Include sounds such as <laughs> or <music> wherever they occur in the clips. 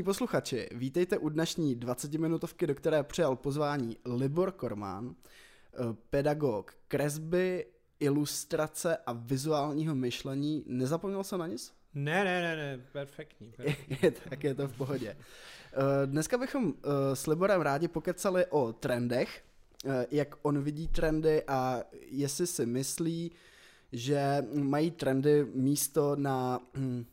Vážení posluchači, vítejte u dnešní 20-minutovky, do které přijal pozvání Libor Kormán, eh, pedagog kresby, ilustrace a vizuálního myšlení. Nezapomněl jsem na nic? Ne, ne, ne, ne, perfektní. perfektní. <laughs> tak je to v pohodě. Eh, dneska bychom eh, s Liborem rádi pokecali o trendech, jak on vidí trendy a jestli si myslí, že mají trendy místo na hm,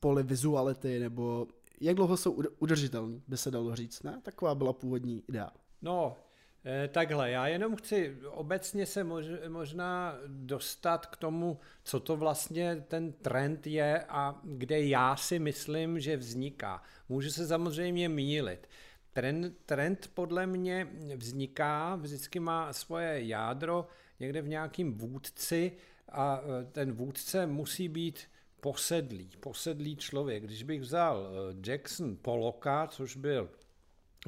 poli vizuality, nebo jak dlouho jsou udržitelní, by se dalo říct, ne? Taková byla původní idea. No, eh, Takhle, já jenom chci obecně se možná dostat k tomu, co to vlastně ten trend je a kde já si myslím, že vzniká. Můžu se samozřejmě mílit. Trend, trend podle mě vzniká, vždycky má svoje jádro někde v nějakým vůdci a eh, ten vůdce musí být posedlý, posedlý člověk. Když bych vzal eh, Jackson Pollocka, což byl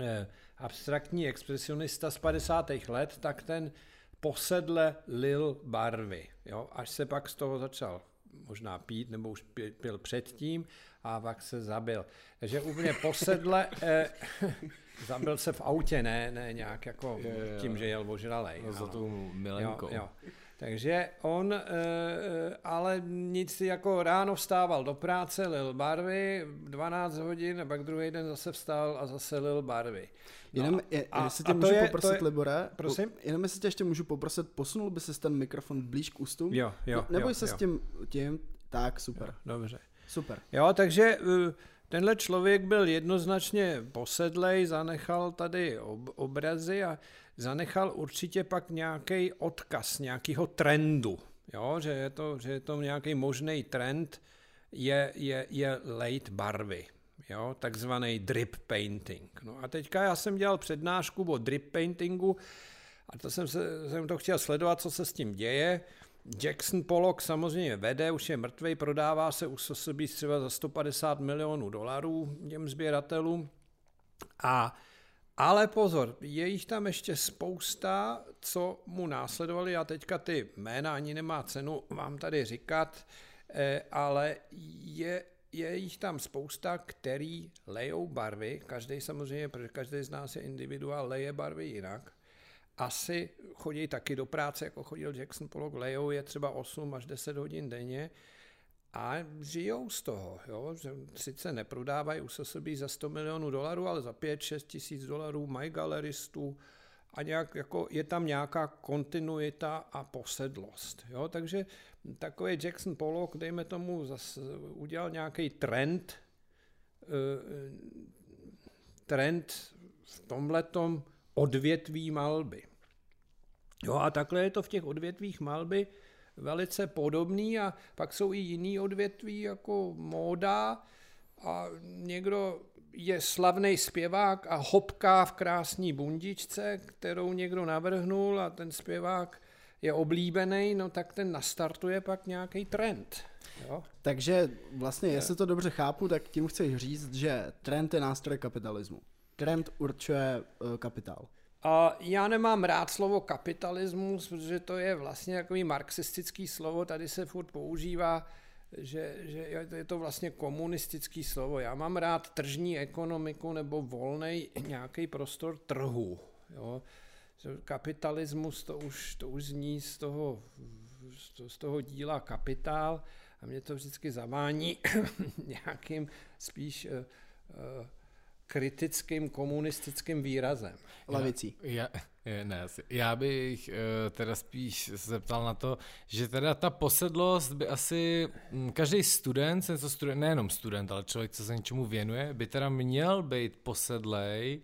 eh, abstraktní expresionista z 50. let, tak ten posedle lil barvy, jo? až se pak z toho začal možná pít, nebo už pil předtím a pak se zabil. Takže úplně posedle, eh, <laughs> zabil se v autě, ne, ne nějak jako tím, že jel ožralej. No, za tou milenkou. Jo, jo. Takže on e, ale nic jako ráno vstával do práce, lil barvy, 12 hodin a pak druhý den zase vstál a zase lil barvy. No, jenom, je, a, jestli tě a můžu je, poprosit, je, Libore, prosím? jenom jestli tě ještě můžu poprosit, posunul by se ten mikrofon blíž k ústům? Jo, jo. Neboj jo, se jo. s tím, tím, tak super. Jo, dobře. Super. Jo, takže uh, Tenhle člověk byl jednoznačně posedlej, zanechal tady ob- obrazy a zanechal určitě pak nějaký odkaz, nějakého trendu. Jo, že je to, že je to nějaký možný trend, je, je, je lejt barvy, jo, takzvaný drip painting. No a teďka já jsem dělal přednášku o drip paintingu a to jsem, se, jsem to chtěl sledovat, co se s tím děje. Jackson Pollock samozřejmě vede, už je mrtvej, prodává se u Sotheby's třeba za 150 milionů dolarů těm sběratelům. A ale pozor, je jich tam ještě spousta, co mu následovali. Já teďka ty jména ani nemá cenu vám tady říkat, eh, ale je, je jich tam spousta, který lejou barvy. Každý samozřejmě, protože každý z nás je individuál, leje barvy jinak asi chodí taky do práce, jako chodil Jackson Pollock, lejou je třeba 8 až 10 hodin denně a žijou z toho. Jo? Sice neprodávají u sobě za 100 milionů dolarů, ale za 5-6 tisíc dolarů mají galeristů a nějak, jako je tam nějaká kontinuita a posedlost. Jo? Takže takový Jackson Pollock, dejme tomu, zase udělal nějaký trend, eh, trend v tomhletom odvětví malby. Jo a takhle je to v těch odvětvích malby velice podobný a pak jsou i jiný odvětví jako móda a někdo je slavný zpěvák a hopká v krásné bundičce, kterou někdo navrhnul a ten zpěvák je oblíbený, no tak ten nastartuje pak nějaký trend. Jo? Takže vlastně, jestli to dobře chápu, tak tím chceš říct, že trend je nástroj kapitalismu. Trend určuje uh, kapitál. A já nemám rád slovo kapitalismus, protože to je vlastně takový marxistický slovo, tady se furt používá, že, že je to vlastně komunistický slovo. Já mám rád tržní ekonomiku nebo volný nějaký prostor trhu. Jo. Kapitalismus to už, to už zní z toho, z toho díla kapitál a mě to vždycky zavání <coughs> nějakým spíš uh, uh, kritickým komunistickým výrazem. Lavicí. Já, já, ne, já bych uh, teda spíš se zeptal na to, že teda ta posedlost by asi m, každý student, co student, nejenom student, ale člověk, co se něčemu věnuje, by teda měl být posedlej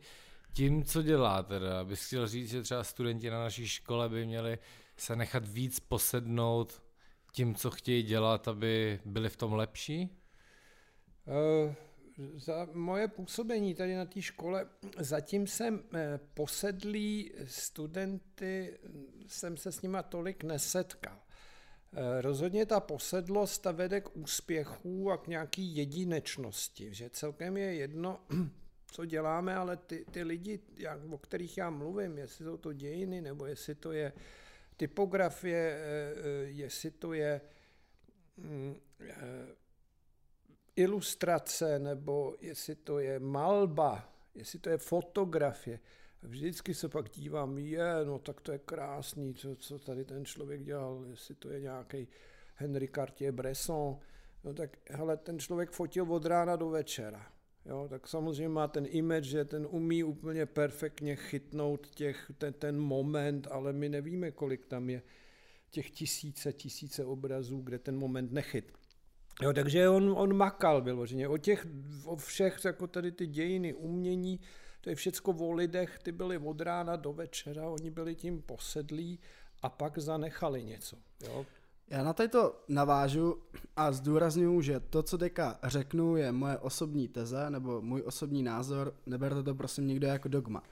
tím, co dělá teda. Bych chtěl říct, že třeba studenti na naší škole by měli se nechat víc posednout tím, co chtějí dělat, aby byli v tom lepší? Uh za moje působení tady na té škole, zatím jsem eh, posedlý studenty, jsem se s nima tolik nesetkal. Eh, rozhodně ta posedlost ta vede k úspěchu a k nějaký jedinečnosti, že celkem je jedno, <clears throat> co děláme, ale ty, ty lidi, jak, o kterých já mluvím, jestli jsou to dějiny, nebo jestli to je typografie, eh, jestli to je mm, ilustrace, nebo jestli to je malba, jestli to je fotografie. Vždycky se pak dívám, je, no tak to je krásný, co, co tady ten člověk dělal, jestli to je nějaký Henry Cartier-Bresson, no tak hele, ten člověk fotil od rána do večera. Jo, tak samozřejmě má ten image, že ten umí úplně perfektně chytnout těch, ten, ten moment, ale my nevíme, kolik tam je těch tisíce, tisíce obrazů, kde ten moment nechyt. Jo, takže on, on makal vyloženě. O těch, o všech, jako tady ty dějiny umění, to je všecko o lidech, ty byli od rána do večera, oni byli tím posedlí a pak zanechali něco. Jo. Já na to navážu a zdůraznuju, že to, co teďka řeknu, je moje osobní teze nebo můj osobní názor, neberte to prosím nikdo jako dogma.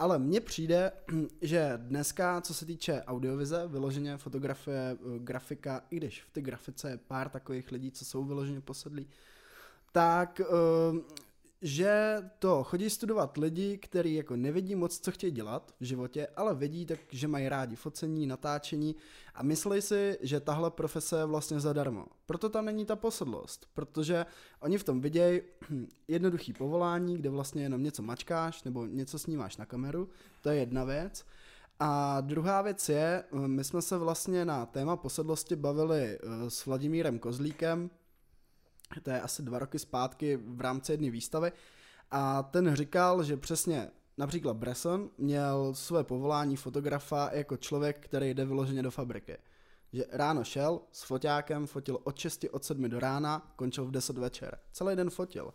Ale mně přijde, <clears throat> že dneska, co se týče audiovize, vyloženě fotografie, grafika, i když v té grafice je pár takových lidí, co jsou vyloženě posedlí, tak uh, že to chodí studovat lidi, kteří jako nevidí moc, co chtějí dělat v životě, ale vidí tak, že mají rádi focení, natáčení a myslí si, že tahle profese je vlastně zadarmo. Proto tam není ta posedlost, protože oni v tom vidějí <clears throat> jednoduchý povolání, kde vlastně jenom něco mačkáš nebo něco snímáš na kameru, to je jedna věc. A druhá věc je, my jsme se vlastně na téma posedlosti bavili eh, s Vladimírem Kozlíkem, to je asi dva roky zpátky v rámci jedné výstavy a ten říkal, že přesně například Bresson měl své povolání fotografa jako člověk, který jde vyloženě do fabriky. Že ráno šel s foťákem, fotil od 6, od 7 do rána, končil v 10 večer. Celý den fotil.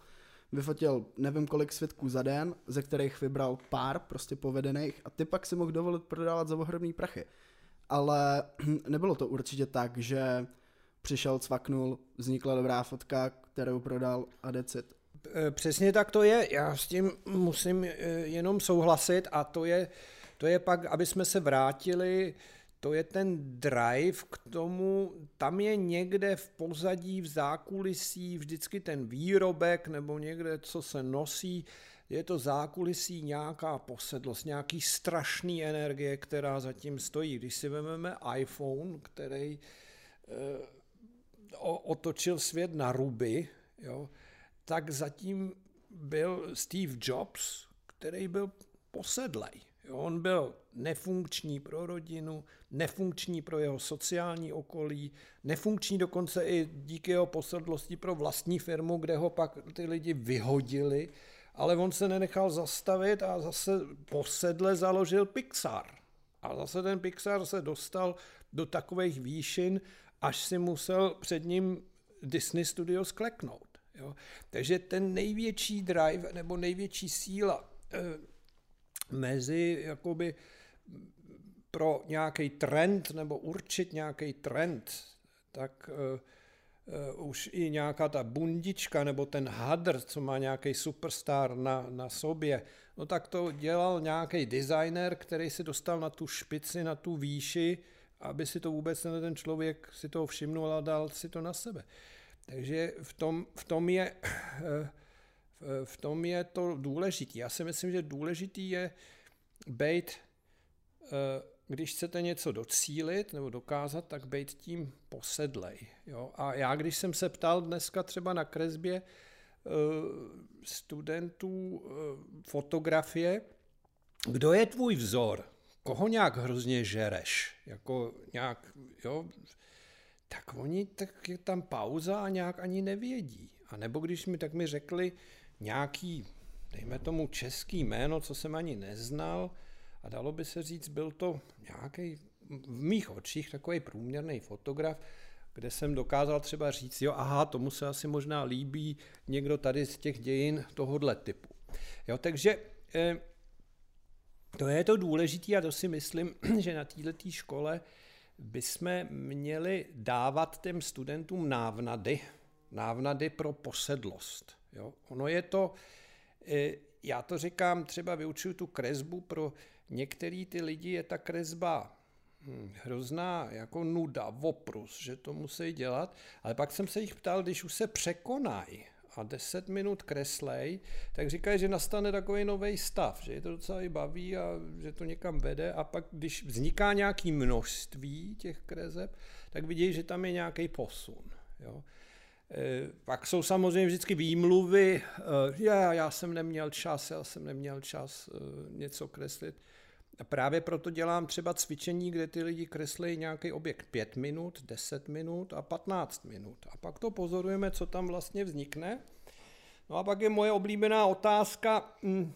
Vyfotil nevím kolik svědků za den, ze kterých vybral pár prostě povedených a ty pak si mohl dovolit prodávat za ohromný prachy. Ale <clears throat> nebylo to určitě tak, že přišel, cvaknul, vznikla dobrá fotka, kterou prodal a decit. E, přesně tak to je. Já s tím musím e, jenom souhlasit a to je, to je pak, aby jsme se vrátili, to je ten drive k tomu, tam je někde v pozadí, v zákulisí vždycky ten výrobek nebo někde, co se nosí, je to zákulisí nějaká posedlost, nějaký strašný energie, která zatím stojí. Když si vezmeme iPhone, který e, otočil svět na ruby, jo, tak zatím byl Steve Jobs, který byl posedlej. Jo, on byl nefunkční pro rodinu, nefunkční pro jeho sociální okolí, nefunkční dokonce i díky jeho posedlosti pro vlastní firmu, kde ho pak ty lidi vyhodili, ale on se nenechal zastavit a zase posedle založil Pixar. A zase ten Pixar se dostal do takových výšin, až si musel před ním Disney Studios kleknout. Jo? Takže ten největší drive nebo největší síla eh, mezi jakoby pro nějaký trend nebo určit nějaký trend, tak uh, už i nějaká ta bundička nebo ten hadr, co má nějaký superstar na, na sobě, no tak to dělal nějaký designer, který se dostal na tu špici, na tu výši, aby si to vůbec ten člověk si to všimnul a dal si to na sebe. Takže v tom, v tom je v tom je to důležitý. Já si myslím, že důležitý je být, když chcete něco docílit nebo dokázat, tak být tím posedlej. Jo? A já, když jsem se ptal dneska třeba na kresbě studentů fotografie, kdo je tvůj vzor? Koho nějak hrozně žereš, jako nějak, jo, tak oni, tak je tam pauza a nějak ani nevědí. A nebo když mi, tak mi řekli nějaký, dejme tomu český jméno, co jsem ani neznal, a dalo by se říct, byl to nějaký v mých očích takový průměrný fotograf, kde jsem dokázal třeba říct, jo, aha, tomu se asi možná líbí někdo tady z těch dějin tohohle typu. Jo, takže eh, to je to důležité a to si myslím, <clears throat> že na této škole bychom měli dávat těm studentům návnady, návnady pro posedlost. Jo? Ono je to, e, já to říkám, třeba vyučuju tu kresbu, pro některý ty lidi je ta kresba hm, hrozná jako nuda, oprus, že to musí dělat, ale pak jsem se jich ptal, když už se překonají, a 10 minut kreslej, tak říkají, že nastane takový nový stav, že je to docela i baví a že to někam vede a pak, když vzniká nějaký množství těch kreseb, tak vidí, že tam je nějaký posun. Jo. Eh, pak jsou samozřejmě vždycky výmluvy, já, já jsem neměl čas, já jsem neměl čas něco kreslit. Právě proto dělám třeba cvičení, kde ty lidi kreslí nějaký objekt 5 minut, 10 minut a 15 minut. A pak to pozorujeme, co tam vlastně vznikne. No a pak je moje oblíbená otázka, hm,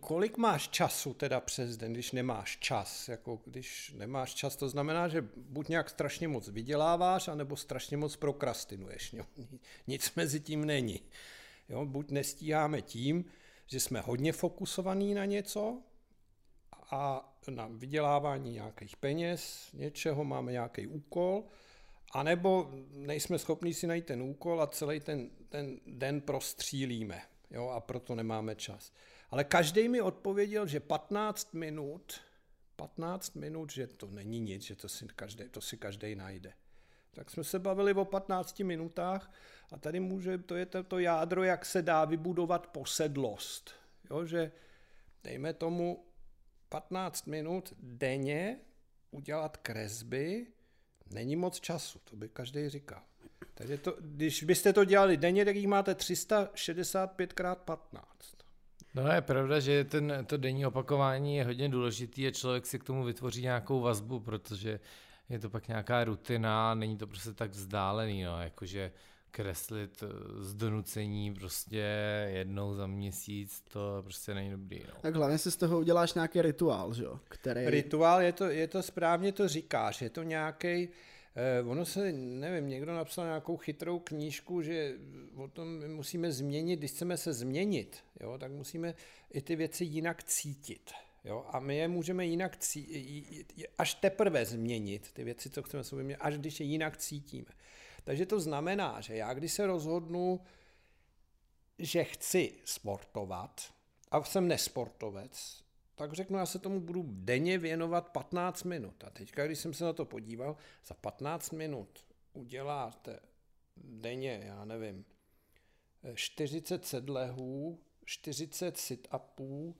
kolik máš času teda přes den, když nemáš čas? Jako když nemáš čas, to znamená, že buď nějak strašně moc vyděláváš, anebo strašně moc prokrastinuješ. <laughs> Nic mezi tím není. Jo, buď nestíháme tím, že jsme hodně fokusovaní na něco, a na vydělávání nějakých peněz, něčeho, máme nějaký úkol, anebo nejsme schopni si najít ten úkol a celý ten, ten den prostřílíme, jo, a proto nemáme čas. Ale každý mi odpověděl, že 15 minut, 15 minut, že to není nic, že to si každý, to si každý najde. Tak jsme se bavili o 15 minutách a tady může, to je to, to jádro, jak se dá vybudovat posedlost. Jo, že dejme tomu, 15 minut denně udělat kresby není moc času, to by každý říkal. Takže to, když byste to dělali denně, tak jich máte 365 x 15. No je pravda, že ten, to denní opakování je hodně důležitý a člověk si k tomu vytvoří nějakou vazbu, protože je to pak nějaká rutina, není to prostě tak vzdálený, no, jakože kreslit eh, z donucení prostě jednou za měsíc, to prostě není dobrý. No. Tak hlavně si z toho uděláš nějaký rituál, že jo? Který... Rituál, je to, je to správně to říkáš, je to nějaký eh, ono se, nevím, někdo napsal nějakou chytrou knížku, že o tom musíme změnit, když chceme se změnit, jo, tak musíme i ty věci jinak cítit. Jo? A my je můžeme jinak cítit, až teprve změnit, ty věci, co chceme sobě měnit, až když je jinak cítíme. Takže to znamená, že já když se rozhodnu, že chci sportovat a jsem nesportovec, tak řeknu, já se tomu budu denně věnovat 15 minut. A teďka, když jsem se na to podíval, za 15 minut uděláte denně, já nevím, 40 sedlehů, 40 sit-upů,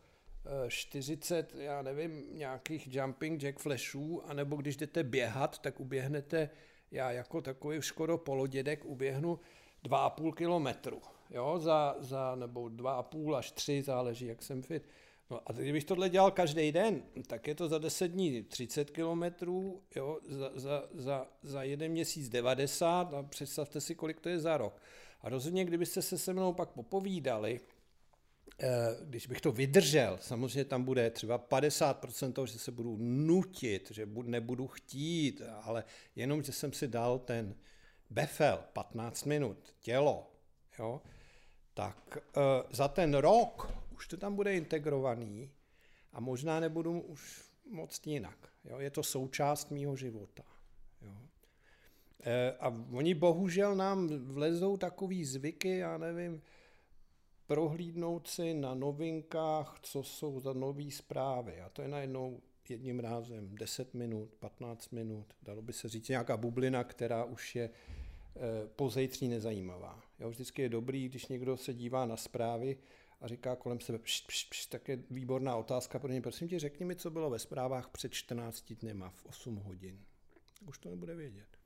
40, já nevím, nějakých jumping jack flashů, anebo když jdete běhat, tak uběhnete já jako takový skoro polodědek uběhnu 2,5 kilometru, jo, za, za, nebo 2,5 až 3, záleží, jak jsem fit. No a kdybych tohle dělal každý den, tak je to za 10 dní 30 kilometrů, jo, za, za, za, za jeden měsíc 90 a představte si, kolik to je za rok. A rozhodně, kdybyste se se mnou pak popovídali, když bych to vydržel, samozřejmě tam bude třeba 50% toho, že se budu nutit, že nebudu chtít, ale jenom, že jsem si dal ten befel 15 minut, tělo, jo, tak uh, za ten rok už to tam bude integrovaný a možná nebudu už moc jinak. Jo. Je to součást mýho života. Jo. E, a oni bohužel nám vlezou takový zvyky, já nevím, prohlídnout si na novinkách, co jsou za nové zprávy. A to je najednou jedním rázem 10 minut, 15 minut, dalo by se říct nějaká bublina, která už je eh, pozejtří nezajímavá. Jo, vždycky je dobrý, když někdo se dívá na zprávy a říká kolem sebe, pš, pš, pš, tak je výborná otázka pro ně. Prosím tě, řekni mi, co bylo ve zprávách před 14 dněma v 8 hodin. Už to nebude vědět.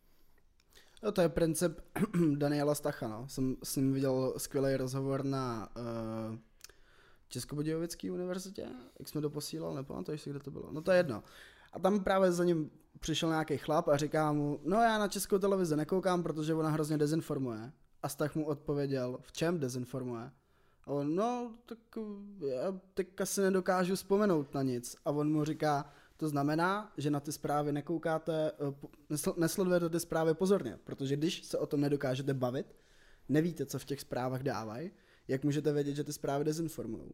No, to je princip <clears throat> Daniela Stacha, no. Jsem s ním viděl skvělý rozhovor na uh, Českobudějovické univerzitě, jak jsme to posílal, nepamatuješ si, kde to bylo. No to je jedno. A tam právě za ním přišel nějaký chlap a říká mu, no já na českou televizi nekoukám, protože ona hrozně dezinformuje. A Stach mu odpověděl, v čem dezinformuje? A on, no, tak já teď asi nedokážu vzpomenout na nic. A on mu říká, to znamená, že na ty zprávy nekoukáte, eh, nesledujete ty zprávy pozorně, protože když se o tom nedokážete bavit, nevíte, co v těch zprávách dávají, jak můžete vědět, že ty zprávy dezinformují.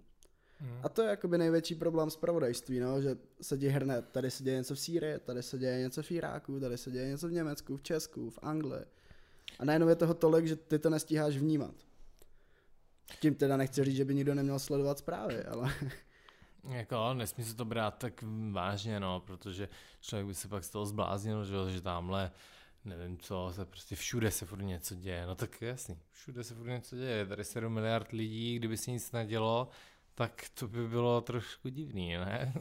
Hmm. A to je jakoby největší problém pravodajství, no, že se děje hrne, tady se děje něco v Sýrii, tady se děje něco v Iráku, tady se děje něco v Německu, v Česku, v Anglii. A najednou je toho tolik, že ty to nestíháš vnímat. Tím teda nechci říct, že by nikdo neměl sledovat zprávy, ale jako, nesmí se to brát tak vážně, no, protože člověk by se pak z toho zbláznil, že, že tamhle nevím co, se prostě všude se furt něco děje, no tak jasný, všude se furt něco děje, tady 7 miliard lidí, kdyby se nic nedělo, tak to by bylo trošku divný, ne?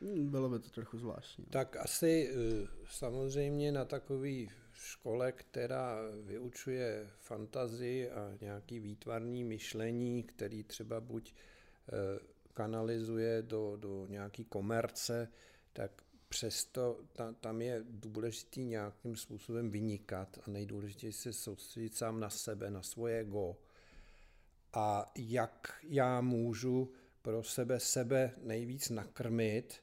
Hmm, Bylo by to trochu zvláštní. no. Tak asi eh, samozřejmě na takový škole, která vyučuje fantazii a nějaký výtvarný myšlení, který třeba buď eh, kanalizuje do, do nějaký komerce, tak přesto ta, tam je důležitý nějakým způsobem vynikat a nejdůležitější se soustředit sám na sebe, na svoje ego. A jak já můžu pro sebe sebe nejvíc nakrmit,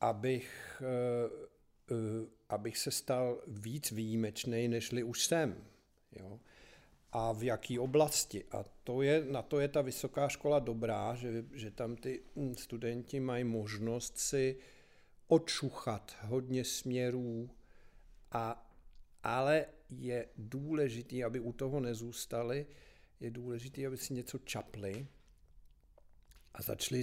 abych, eh, eh, abych se stal víc výjimečný, nežli už jsem. Jo? A v jaký oblasti. A to je, na to je ta vysoká škola dobrá, že, že tam ty hm, studenti mají možnost si odšuchat hodně směrů, a, ale je důležitý, aby u toho nezůstali, je důležité, aby si něco čapli a začali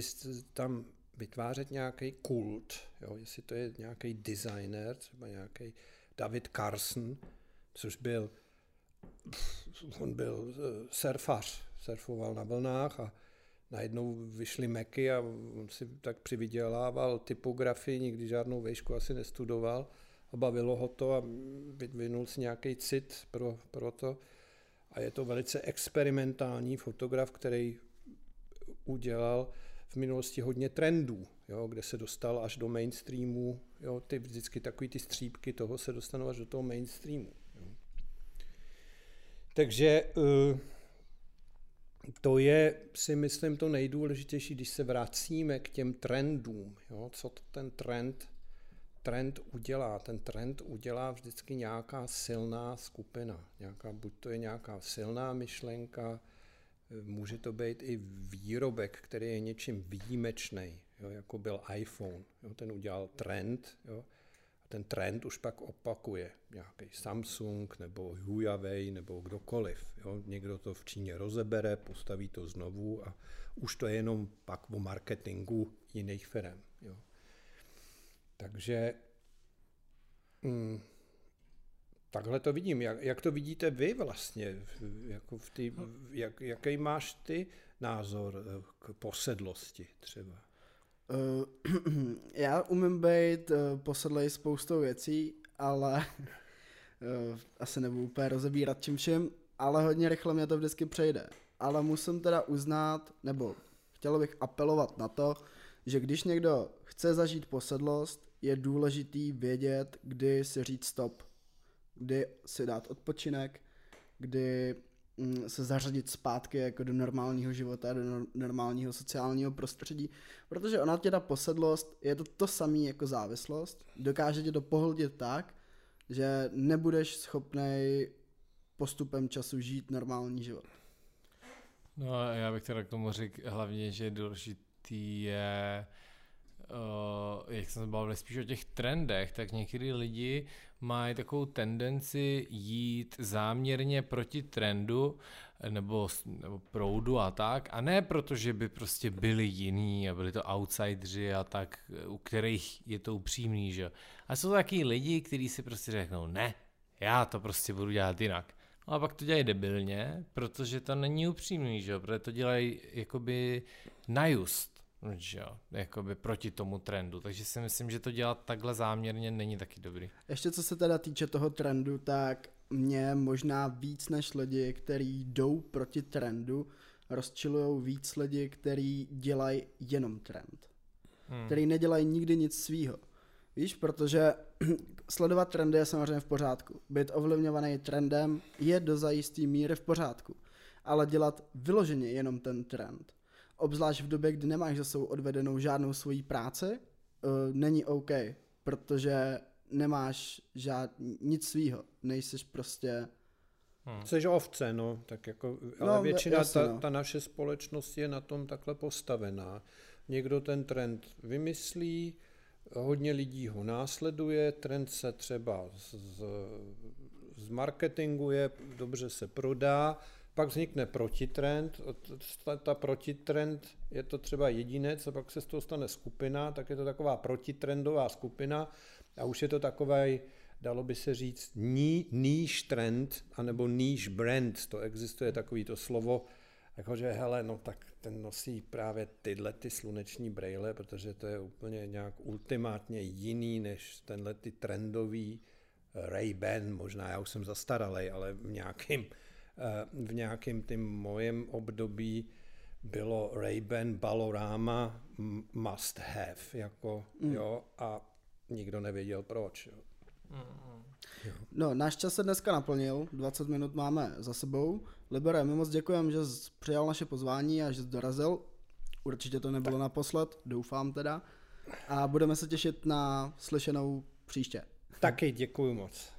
tam vytvářet nějaký kult, jo, jestli to je nějaký designer, třeba nějaký David Carson, což byl, on byl eh, surfař, surfoval na vlnách a najednou vyšly meky a on si tak přivydělával typografii, nikdy žádnou vejšku asi nestudoval a bavilo ho to a vyvinul si nějaký cit pro, pro to. A je to velice experimentální fotograf, který udělal v minulosti hodně trendů, jo, kde se dostal až do mainstreamu, jo, ty vždycky takový ty střípky toho se dostanou až do toho mainstreamu. Takže eh, to je, si myslím, to nejdůležitější, když se vracíme k těm trendům, jo, co to ten trend, trend udělá. Ten trend udělá vždycky nějaká silná skupina. Nějaká, buď to je nějaká silná myšlenka, Může to být i výrobek, který je něčím výjimečný, jo, jako byl iPhone. Jo, ten udělal trend jo, ten trend už pak opakuje nějaký Samsung nebo Huawei nebo kdokoliv. Jo. Někdo to v Číně rozebere, postaví to znovu a už to je jenom pak o marketingu jiných firm. Jo. Takže mm, Takhle to vidím. Jak, jak to vidíte vy vlastně? Jako v tý, jak, jaký máš ty názor eh, k posedlosti třeba? Eh, <clears throat> já umím být uh, posedlej spoustou věcí, ale uh, <laughs> asi nebudu úplně rozebírat čím všem, ale hodně rychle mě to vždycky přejde. Ale musím teda uznat, nebo chtěl bych apelovat na to, že když někdo chce zažít posedlost, je důležitý vědět, kdy si říct stop, kdy si dát odpočinek, kdy se zařadit zpátky jako do normálního života, do nor- normálního sociálního prostředí, protože ona tě ta posedlost, je to to samé jako závislost, dokáže tě to pohltit tak, že nebudeš schopný postupem času žít normální život. No a já bych teda k tomu řekl hlavně, že důležitý je, uh, jak jsem se bavil spíš o těch trendech, tak někdy lidi mají takovou tendenci jít záměrně proti trendu nebo, nebo proudu a tak, a ne proto, že by prostě byli jiní a byli to outsidři a tak, u kterých je to upřímný, že. A jsou taky lidi, kteří si prostě řeknou, ne, já to prostě budu dělat jinak. No a pak to dělají debilně, protože to není upřímný, že jo, protože to dělají jakoby na just, že jo, jakoby proti tomu trendu, takže si myslím, že to dělat takhle záměrně není taky dobrý. Ještě co se teda týče toho trendu, tak mě možná víc než lidi, kteří jdou proti trendu, rozčilujou víc lidi, kteří dělají jenom trend. Hmm. Který nedělají nikdy nic svýho. Víš, protože <clears throat> sledovat trendy je samozřejmě v pořádku. Být ovlivňovaný trendem je do zajistý míry v pořádku. Ale dělat vyloženě jenom ten trend, obzvlášť v době, kdy nemáš za sebou odvedenou žádnou svoji práci, uh, není OK, protože nemáš žád, nic svýho, nejsiš prostě... Jsi ovce, no, tak jako, No, ale většina, jasně, ta, no. ta naše společnost je na tom takhle postavená. Někdo ten trend vymyslí, hodně lidí ho následuje, trend se třeba z, z, zmarketinguje, dobře se prodá, pak vznikne protitrend, ta, ta protitrend je to třeba jedinec a pak se z toho stane skupina, tak je to taková protitrendová skupina a už je to takový, dalo by se říct, ní, níž trend, anebo níž brand, to existuje takový to slovo Jakože, hele, no tak ten nosí právě tyhle ty sluneční brejle, protože to je úplně nějak ultimátně jiný než tenhle ty trendový Ray-Ban, možná já už jsem zastaralej, ale v nějakým, v nějakým tím mojem období bylo Ray-Ban Balorama must have, jako, mm. jo, a nikdo nevěděl proč. Jo. No, náš čas se dneska naplnil, 20 minut máme za sebou. Libere, my moc děkujeme, že jsi přijal naše pozvání a že jsi dorazil. Určitě to nebylo tak. naposled, doufám teda. A budeme se těšit na slyšenou příště. Taky děkuji moc.